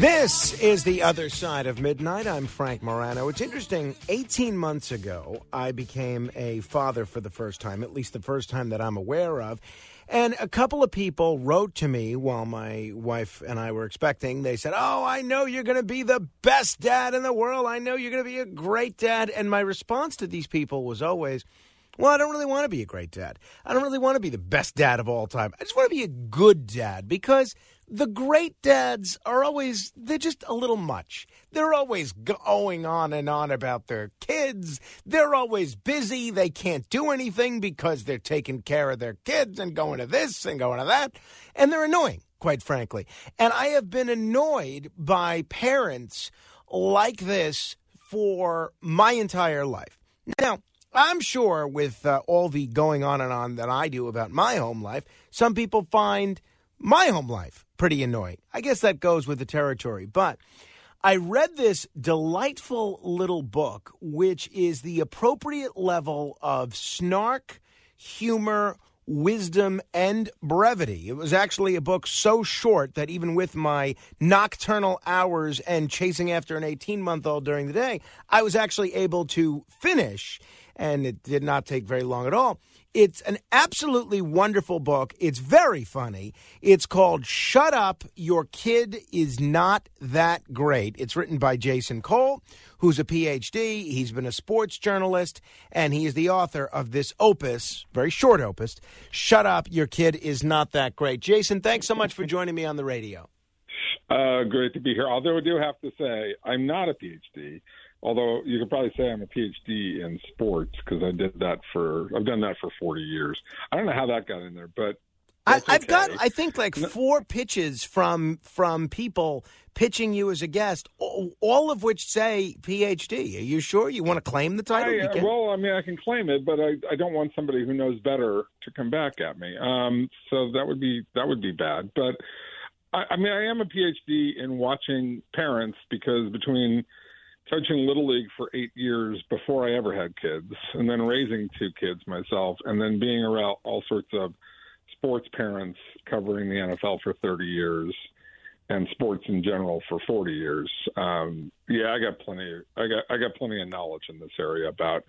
This is the other side of midnight. I'm Frank Morano. It's interesting. 18 months ago, I became a father for the first time, at least the first time that I'm aware of. And a couple of people wrote to me while my wife and I were expecting. They said, Oh, I know you're going to be the best dad in the world. I know you're going to be a great dad. And my response to these people was always, well, I don't really want to be a great dad. I don't really want to be the best dad of all time. I just want to be a good dad because the great dads are always, they're just a little much. They're always going on and on about their kids. They're always busy. They can't do anything because they're taking care of their kids and going to this and going to that. And they're annoying, quite frankly. And I have been annoyed by parents like this for my entire life. Now, I'm sure with uh, all the going on and on that I do about my home life, some people find my home life pretty annoying. I guess that goes with the territory. But I read this delightful little book, which is the appropriate level of snark, humor, wisdom, and brevity. It was actually a book so short that even with my nocturnal hours and chasing after an 18 month old during the day, I was actually able to finish. And it did not take very long at all. It's an absolutely wonderful book. It's very funny. It's called Shut Up, Your Kid Is Not That Great. It's written by Jason Cole, who's a PhD. He's been a sports journalist, and he is the author of this opus, very short opus, Shut Up, Your Kid Is Not That Great. Jason, thanks so much for joining me on the radio. Uh, great to be here. Although I do have to say, I'm not a PhD although you could probably say I'm a PhD in sports because I did that for I've done that for 40 years. I don't know how that got in there, but I, have okay. got I think like four pitches from from people pitching you as a guest, all of which say PhD. Are you sure you want to claim the title? I, well, I mean, I can claim it, but I, I don't want somebody who knows better to come back at me. Um, so that would be that would be bad. But I, I mean, I am a PhD in watching parents because between coaching little league for eight years before I ever had kids, and then raising two kids myself, and then being around all sorts of sports parents covering the NFL for 30 years and sports in general for 40 years. Um, yeah, I got plenty. I got I got plenty of knowledge in this area about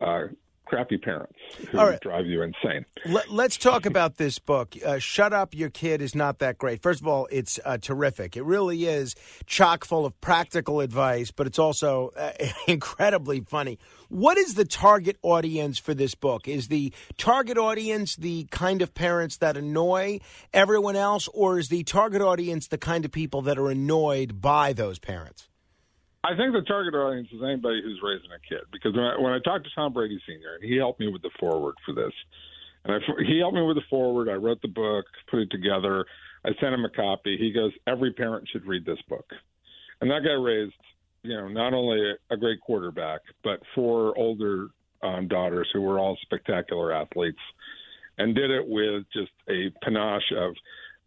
uh, crappy parents who right. drive you insane. Let, us talk about this book. Uh, Shut Up, Your Kid is Not That Great. First of all, it's uh, terrific. It really is chock full of practical advice, but it's also uh, incredibly funny. What is the target audience for this book? Is the target audience the kind of parents that annoy everyone else, or is the target audience the kind of people that are annoyed by those parents? I think the target audience is anybody who's raising a kid because when I, when I talked to Tom Brady Sr. and he helped me with the foreword for this, and I, he helped me with the foreword. I wrote the book, put it together. I sent him a copy. He goes, every parent should read this book, and that guy raised, you know, not only a, a great quarterback but four older um, daughters who were all spectacular athletes, and did it with just a panache of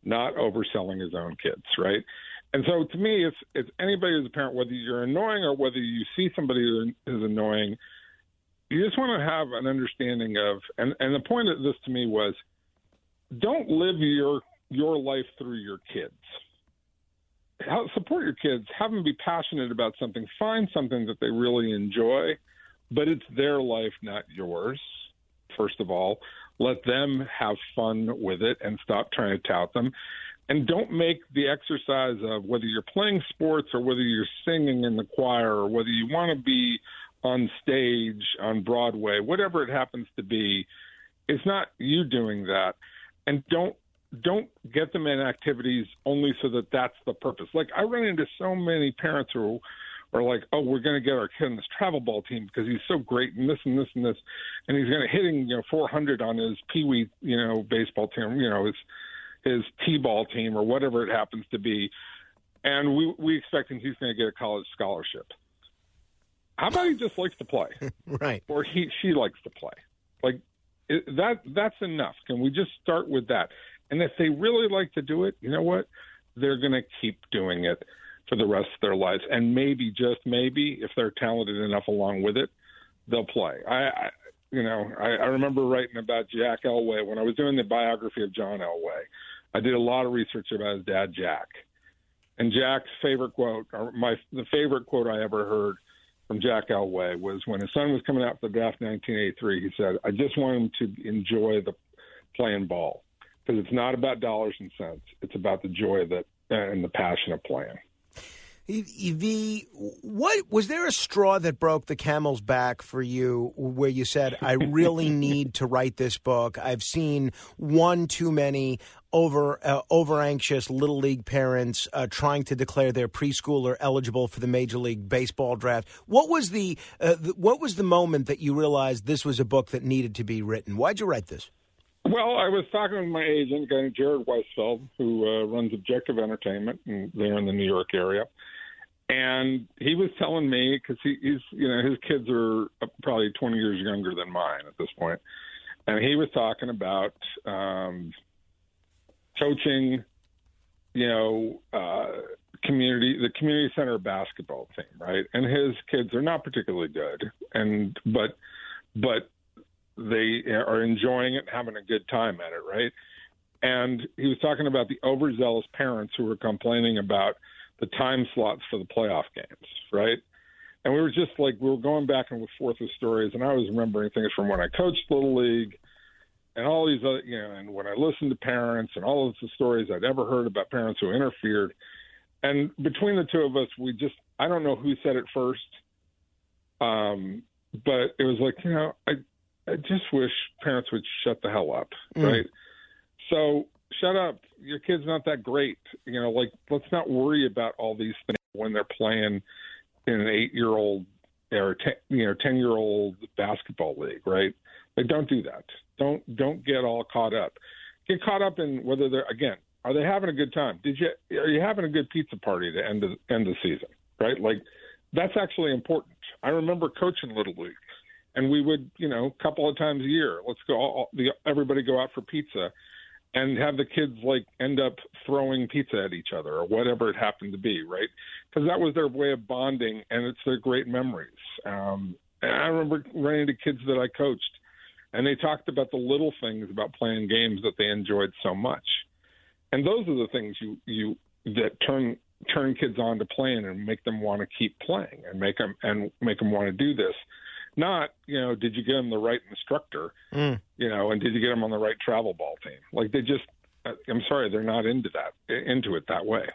not overselling his own kids, right? And so to me, it's it's anybody who's a parent, whether you're annoying or whether you see somebody who is annoying, you just want to have an understanding of. And and the point of this to me was, don't live your your life through your kids. Help support your kids. Have them be passionate about something. Find something that they really enjoy, but it's their life, not yours. First of all, let them have fun with it and stop trying to tout them and don't make the exercise of whether you're playing sports or whether you're singing in the choir or whether you want to be on stage on Broadway, whatever it happens to be, it's not you doing that. And don't don't get them in activities only so that that's the purpose. Like I run into so many parents who are like, "Oh, we're going to get our kid in this travel ball team because he's so great and this and this and this, and he's going to hitting you know 400 on his pee wee you know baseball team, you know his his t-ball team or whatever it happens to be, and we we expect him he's going to get a college scholarship. How about he just likes to play, right? Or he she likes to play, like it, that. That's enough. Can we just start with that? And if they really like to do it, you know what? They're going to keep doing it for the rest of their lives. And maybe, just maybe, if they're talented enough along with it, they'll play. I, I you know, I, I remember writing about Jack Elway when I was doing the biography of John Elway. I did a lot of research about his dad, Jack. And Jack's favorite quote, or my the favorite quote I ever heard from Jack Elway was when his son was coming out for the draft in 1983. He said, "I just want him to enjoy the playing ball." because it's not about dollars and cents. It's about the joy that and the passion of playing. The what was there a straw that broke the camel's back for you where you said I really need to write this book? I've seen one too many over uh, over anxious little league parents uh, trying to declare their preschooler eligible for the major league baseball draft. What was the, uh, the what was the moment that you realized this was a book that needed to be written? Why'd you write this? Well, I was talking with my agent, guy Jared Weisfeld, who uh, runs Objective Entertainment and there in the New York area, and he was telling me because he, he's, you know, his kids are probably 20 years younger than mine at this point, and he was talking about um, coaching, you know, uh, community, the community center basketball team, right? And his kids are not particularly good, and but but they are enjoying it having a good time at it, right? And he was talking about the overzealous parents who were complaining about the time slots for the playoff games, right? And we were just like we were going back and forth with stories, and I was remembering things from when I coached little league, and all these other, you know, and when I listened to parents and all of the stories I'd ever heard about parents who interfered. And between the two of us, we just I don't know who said it first, um, but it was like you know I I just wish parents would shut the hell up, mm. right? So shut up. Your kid's not that great. You know, like let's not worry about all these things when they're playing in an eight-year-old or ten, you know ten-year-old basketball league, right? Like don't do that. Don't don't get all caught up. Get caught up in whether they're again are they having a good time? Did you are you having a good pizza party to end the end the season? Right? Like that's actually important. I remember coaching little league and we would, you know, a couple of times a year, let's go, all, the, everybody go out for pizza, and have the kids like end up throwing pizza at each other or whatever it happened to be, right? Because that was their way of bonding, and it's their great memories. Um, and I remember running into kids that I coached, and they talked about the little things about playing games that they enjoyed so much, and those are the things you you that turn turn kids on to playing and make them want to keep playing and make them and make them want to do this not you know did you get them the right instructor mm. you know and did you get them on the right travel ball team? Like they just i'm sorry they're not into that into it that way.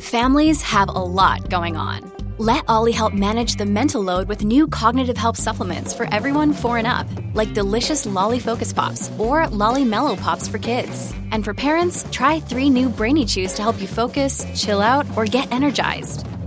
Families have a lot going on. Let OLLY help manage the mental load with new cognitive help supplements for everyone four and up like delicious lolly focus pops or lolly mellow pops for kids. And for parents try three new brainy chews to help you focus chill out or get energized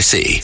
NYC.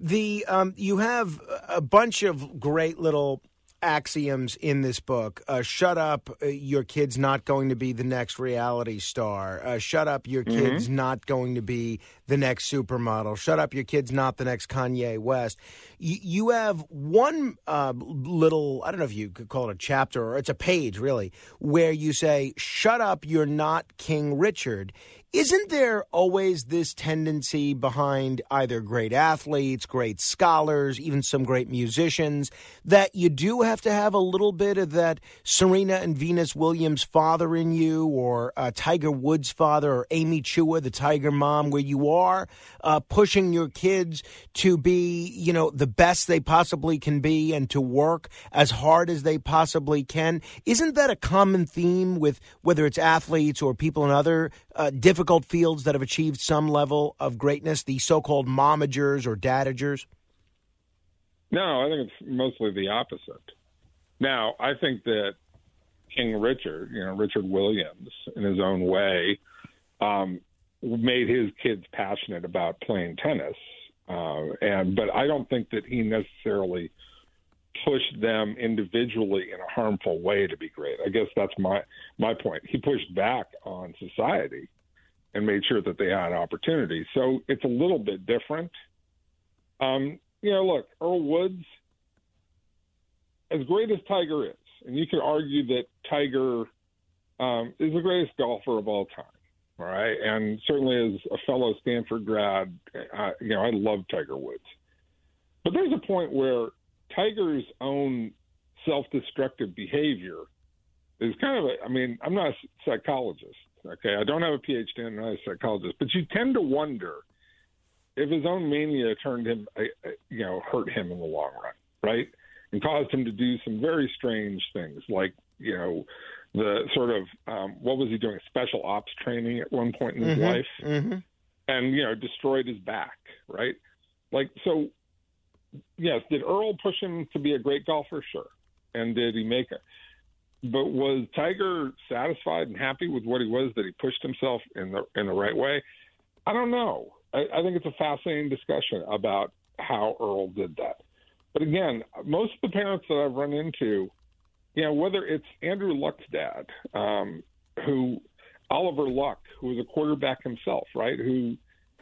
The um, you have a bunch of great little axioms in this book. Uh, shut up, uh, your kid's not going to be the next reality star. Uh, shut up, your Mm-hmm. kid's not going to be the next supermodel. Shut up, your kid's not the next Kanye West. You, you have one uh, little, I don't know if you could call it a chapter or it's a page really, where you say, shut up, you're not King Richard. Isn't there always this tendency behind either great athletes, great scholars, even some great musicians, that you do have to have a little bit of that Serena and Venus Williams father in you, or uh, Tiger Woods father, or Amy Chua, the Tiger mom, where you are uh, pushing your kids to be, you know, the best they possibly can be and to work as hard as they possibly can? Isn't that a common theme with whether it's athletes or people in other uh, difficult fields that have achieved some level of greatness, the so-called momagers or dadagers? No, I think it's mostly the opposite. Now, I think that King Richard, you know, Richard Williams, in his own way, um, made his kids passionate about playing tennis. Uh, and but I don't think that he necessarily pushed them individually in a harmful way to be great. I guess that's my my point. He pushed back on society and made sure that they had opportunities. So it's a little bit different. Um, you know, look, Earl Woods, as great as Tiger is, and you could argue that Tiger um, is the greatest golfer of all time. All right, and certainly as a fellow Stanford grad, uh, you know, I love Tiger Woods. But there's a point where Tiger's own self-destructive behavior is kind of a. I mean, I'm not a psychologist. Okay, I don't have a PhD, I'm not a psychologist, but you tend to wonder if his own mania turned him, you know, hurt him in the long run, right? And caused him to do some very strange things, like you know, the sort of um, what was he doing? Special ops training at one point in his life, Mm-hmm. and you know, destroyed his back, right? Like so. Yes, did Earl push him to be a great golfer? Sure, and did he make it? But was Tiger satisfied and happy with what he was that he pushed himself in the in the right way? I don't know. I, I think it's a fascinating discussion about how Earl did that. But again, most of the parents that I've run into, you know, whether it's Andrew Luck's dad, um, who Oliver Luck, who was a quarterback himself, right? Who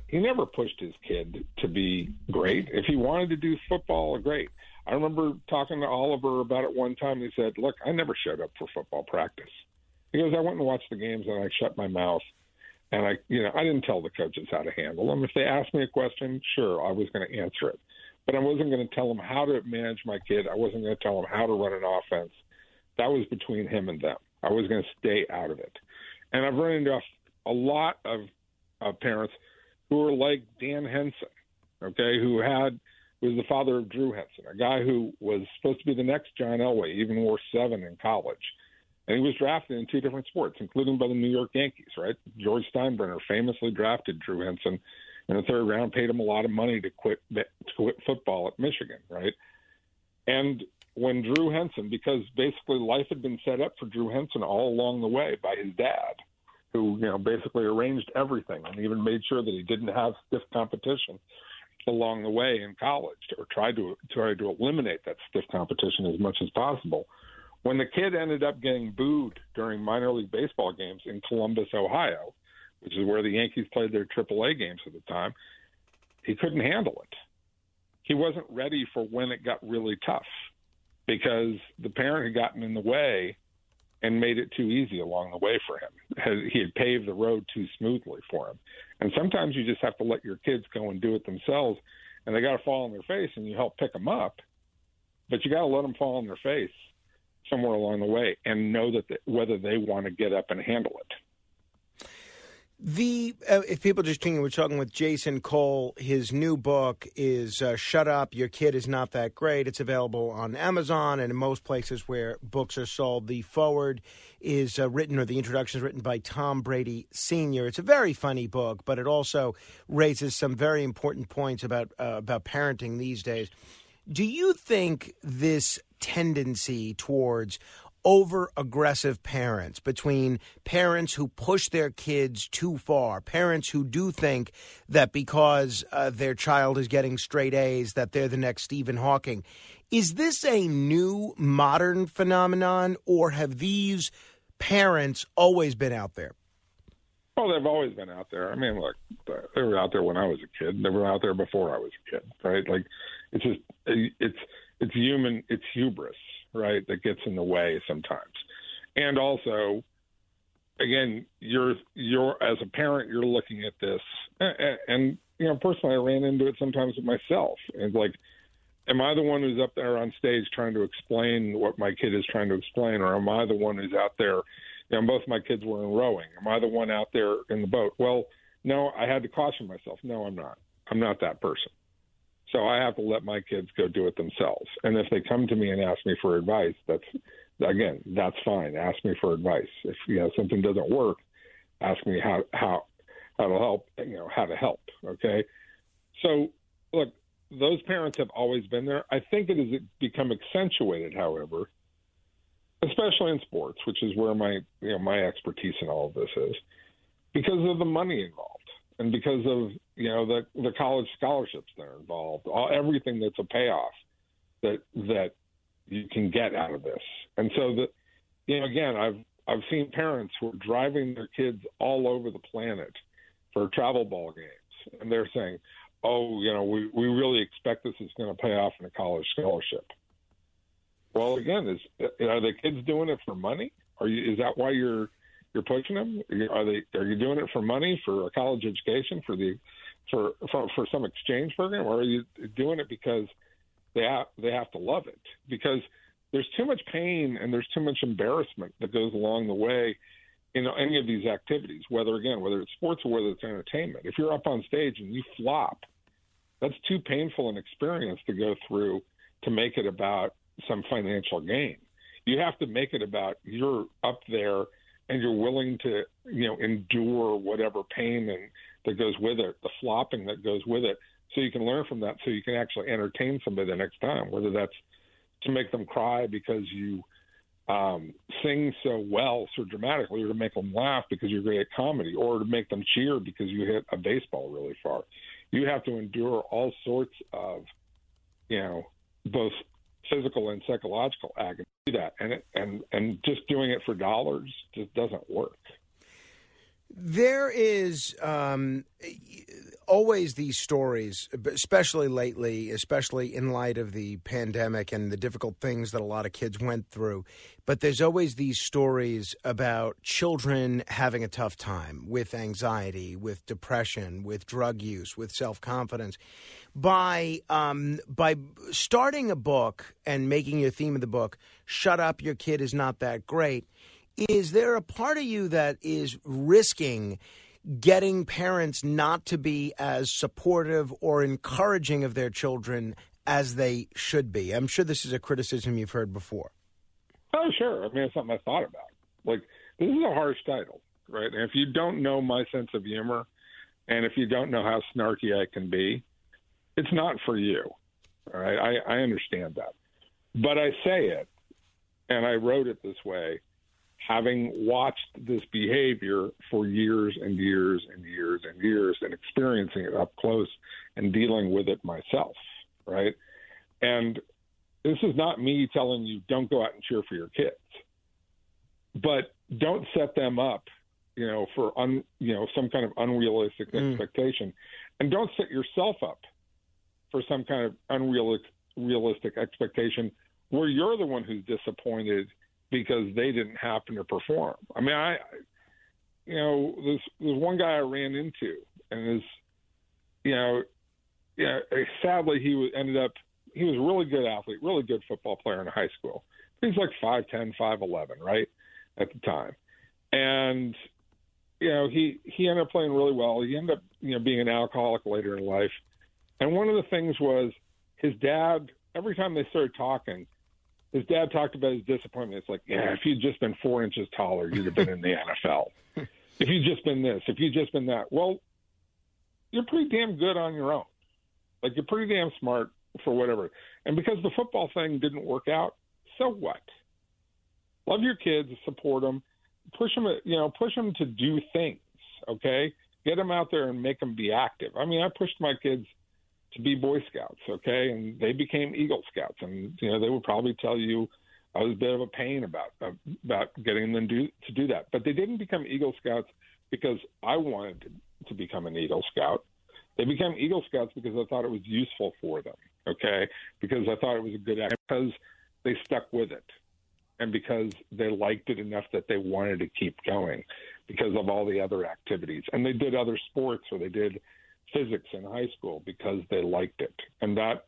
he never pushed his kid to be great. If he wanted to do football, great. I remember talking to Oliver about it one time. He said, "Look, I never showed up for football practice." He goes, "I went and watched the games and I shut my mouth." And I, you know, I didn't tell the coaches how to handle them. If they asked me a question, sure, I was going to answer it, but I wasn't going to tell them how to manage my kid. I wasn't going to tell them how to run an offense. That was between him and them. I was going to stay out of it. And I've run into a, lot of uh, parents who are like Dan Henson, okay, who had was the father of Drew Henson, a guy who was supposed to be the next John Elway, even wore seven in college. And he was drafted in two different sports, including by the New York Yankees, right? George Steinbrenner famously drafted Drew Henson in the third round, paid him a lot of money to quit to quit football at Michigan, right? And when Drew Henson, because basically life had been set up for Drew Henson all along the way by his dad, who you know basically arranged everything and even made sure that he didn't have stiff competition along the way in college, or tried to try to eliminate that stiff competition as much as possible. When the kid ended up getting booed during minor league baseball games in Columbus, Ohio, which is where the Yankees played their AAA games at the time, he couldn't handle it. He wasn't ready for when it got really tough because the parent had gotten in the way and made it too easy along the way for him. He had paved the road too smoothly for him. And sometimes you just have to let your kids go and do it themselves, and they got to fall on their face, and you help pick them up. But you got to let them fall on their face somewhere along the way and know that the, whether they want to get up and handle it. The uh, if people just tuning, in, we're talking with Jason Cole. His new book is uh, "Shut Up, Your Kid Is Not That Great." It's available on Amazon and in most places where books are sold. The foreword is uh, written, or the introduction is written by Tom Brady Sr. It's a very funny book, but it also raises some very important points about uh, about parenting these days. Do you think this tendency towards over aggressive parents, between parents who push their kids too far, parents who do think that because uh, their child is getting straight A's that they're the next Stephen Hawking. Is this a new modern phenomenon or have these parents always been out there? Oh, they've always been out there. I mean, look, they were out there when I was a kid. They were out there before I was a kid, right? Like, it's just it's it's human, it's hubris, right, that gets in the way sometimes. And also, again, you're you're as a parent, you're looking at this, and, and you know, personally, I ran into it sometimes with myself. And like, am I the one who's up there on stage trying to explain what my kid is trying to explain, or am I the one who's out there? You know, both my kids were in rowing. Am I the one out there in the boat? Well, no, I had to caution myself. No, I'm not. I'm not that person. So I have to let my kids go do it themselves. And if they come to me and ask me for advice, that's again, that's fine. Ask me for advice. If you know something doesn't work, ask me how how how to help. You know how to help. Okay. So look, those parents have always been there. I think it has become accentuated, however, especially in sports, which is where my you know my expertise in all of this is, because of the money involved and because of you know the the college scholarships that are involved, all everything that's a payoff that that you can get out of this. And so that you know again, I've I've seen parents who are driving their kids all over the planet for travel ball games, and they're saying, "Oh, you know, we we really expect this is going to pay off in a college scholarship." Well, again, is are the kids doing it for money? Are you? Is that why you're you're pushing them? Are they? Are you doing it for money, for a college education, for the, for for, for some exchange program, or are you doing it because they have they have to love it? Because there's too much pain and there's too much embarrassment that goes along the way in any of these activities. Whether again, whether it's sports or whether it's entertainment, if you're up on stage and you flop, that's too painful an experience to go through to make it about some financial gain. You have to make it about you're up there and you're willing to you know endure whatever pain and that goes with it, the flopping that goes with it, so you can learn from that, so you can actually entertain somebody the next time, whether that's to make them cry because you um, sing so well, so dramatically, or to make them laugh because you're great at comedy, or to make them cheer because you hit a baseball really far. You have to endure all sorts of, you know, both physical and psychological agony that. And it, and and just doing it for dollars just doesn't work. There is um, always these stories, especially lately, especially in light of the pandemic and the difficult things that a lot of kids went through. But there's always these stories about children having a tough time with anxiety, with depression, with drug use, with self confidence by um, by starting a book and making your theme of the book "Shut Up, Your Kid Is Not That Great." Is there a part of you that is risking getting parents not to be as supportive or encouraging of their children as they should be? I'm sure this is a criticism you've heard before. Oh, sure. I mean, it's something I thought about. Like, this is a harsh title, right? And if you don't know my sense of humor, and if you don't know how snarky I can be, it's not for you. All right, I, I understand that, but I say it, and I wrote it this way, having watched this behavior for years and years and years and years, and experiencing it up close and dealing with it myself. Right, and this is not me telling you don't go out and cheer for your kids, but don't set them up you know, for un, you know, some kind of unrealistic mm. expectation, and don't set yourself up for some kind of unrealistic expectation where you're the one who's disappointed because they didn't happen to perform. I mean, I, you know, there's there's one guy I ran into, and is, you know, yeah, sadly he ended up he was a really good athlete, really good football player in high school. He's like five ten, five eleven, right, at the time, and you know he he ended up playing really well. He ended up you know being an alcoholic later in life, and one of the things was his dad, every time they started talking, his dad talked about his disappointment. It's like, yeah, if you'd just been four inches taller, you'd have been in the NFL. If you'd just been this, if you'd just been that. Well, you're pretty damn good on your own. Like, you're pretty damn smart for whatever. And because the football thing didn't work out, so what? love your kids, support them, push them, you know, push them to do things. Okay, get them out there and make them be active. I mean, I pushed my kids to be Boy Scouts, okay, and they became Eagle Scouts, and you know they would probably tell you I was a bit of a pain about uh, about getting them do, to do that, but they didn't become Eagle Scouts because I wanted to, to become an Eagle Scout. They became Eagle Scouts because I thought it was useful for them, okay, because I thought it was a good act, because they stuck with it, and because they liked it enough that they wanted to keep going because of all the other activities, and they did other sports or they did physics in high school because they liked it. And that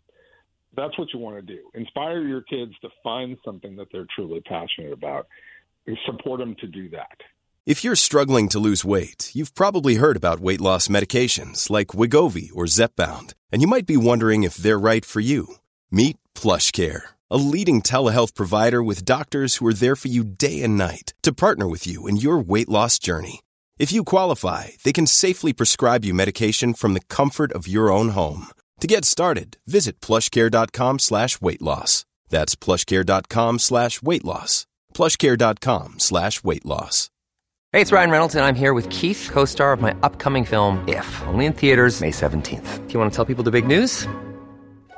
that's what you want to do. Inspire your kids to find something that they're truly passionate about. And support them to do that. If you're struggling to lose weight, you've probably heard about weight loss medications like Wegovy or Zepbound, and you might be wondering if they're right for you. Meet PlushCare, a leading telehealth provider with doctors who are there for you day and night to partner with you in your weight loss journey. If you qualify, they can safely prescribe you medication from the comfort of your own home. To get started, visit plushcare.com slash weight loss. That's plushcare.com slash weight loss. Plushcare.com slash weight loss. Hey, it's Ryan Reynolds, and I'm here with Keith, co star of my upcoming film, If, only in theaters, May 17th. Do you want to tell people the big news?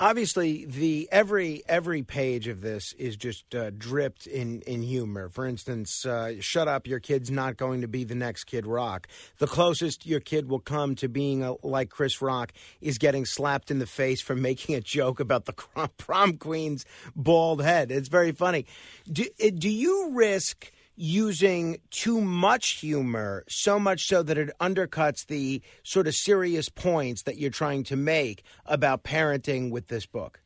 obviously the every every page of this is just uh, dripped in in humor. For instance, uh, "Shut up, your kid's not going to be the next Kid Rock." The closest your kid will come to being a, like Chris Rock is getting slapped in the face for making a joke about the prom queen's bald head. It's very funny. Do, do you risk? Using too much humor, so much so that it undercuts the sort of serious points that you're trying to make about parenting with this book?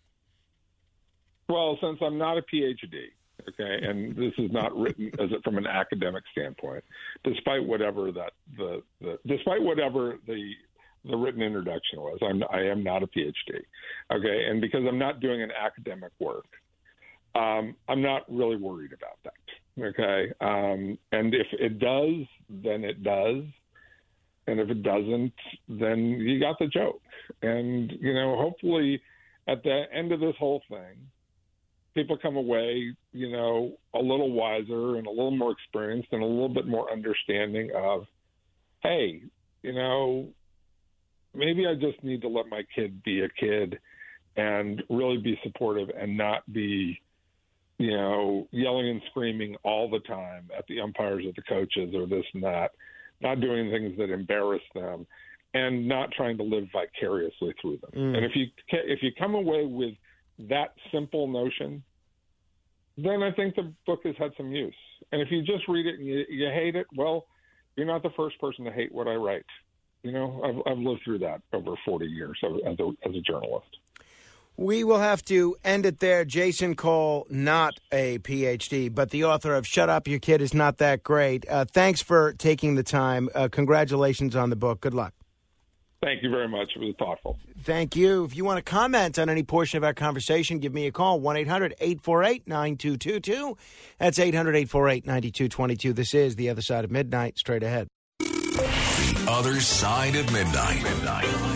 Well, since I'm not a PhD, okay, and this is not written as a, from an academic standpoint, despite whatever that the, the despite whatever the the written introduction was, I'm I am not a PhD, okay, and because I'm not doing an academic work, um, I'm not really worried about that. Okay. Um, and if it does, then it does. And if it doesn't, then you got the joke. And, you know, hopefully at the end of this whole thing, people come away, you know, a little wiser and a little more experienced and a little bit more understanding of, hey, you know, maybe I just need to let my kid be a kid and really be supportive and not be you know, yelling and screaming all the time at the umpires or the coaches or this and that, not doing things that embarrass them, and not trying to live vicariously through them. Mm. And if you if you come away with that simple notion, then I think the book has had some use. And if you just read it and you, you hate it, well, you're not the first person to hate what I write. You know, I've, I've lived through that over 40 years as a, as a journalist. We will have to end it there. Jason Cole, not a PhD, but the author of Shut Up, Your Kid is Not That Great. Uh, thanks for taking the time. Uh, congratulations on the book. Good luck. Thank you very much. It was thoughtful. Thank you. If you want to comment on any portion of our conversation, give me a call 1 800 848 9222. That's 800 848 9222. This is The Other Side of Midnight. Straight ahead. The Other Side of Midnight. midnight.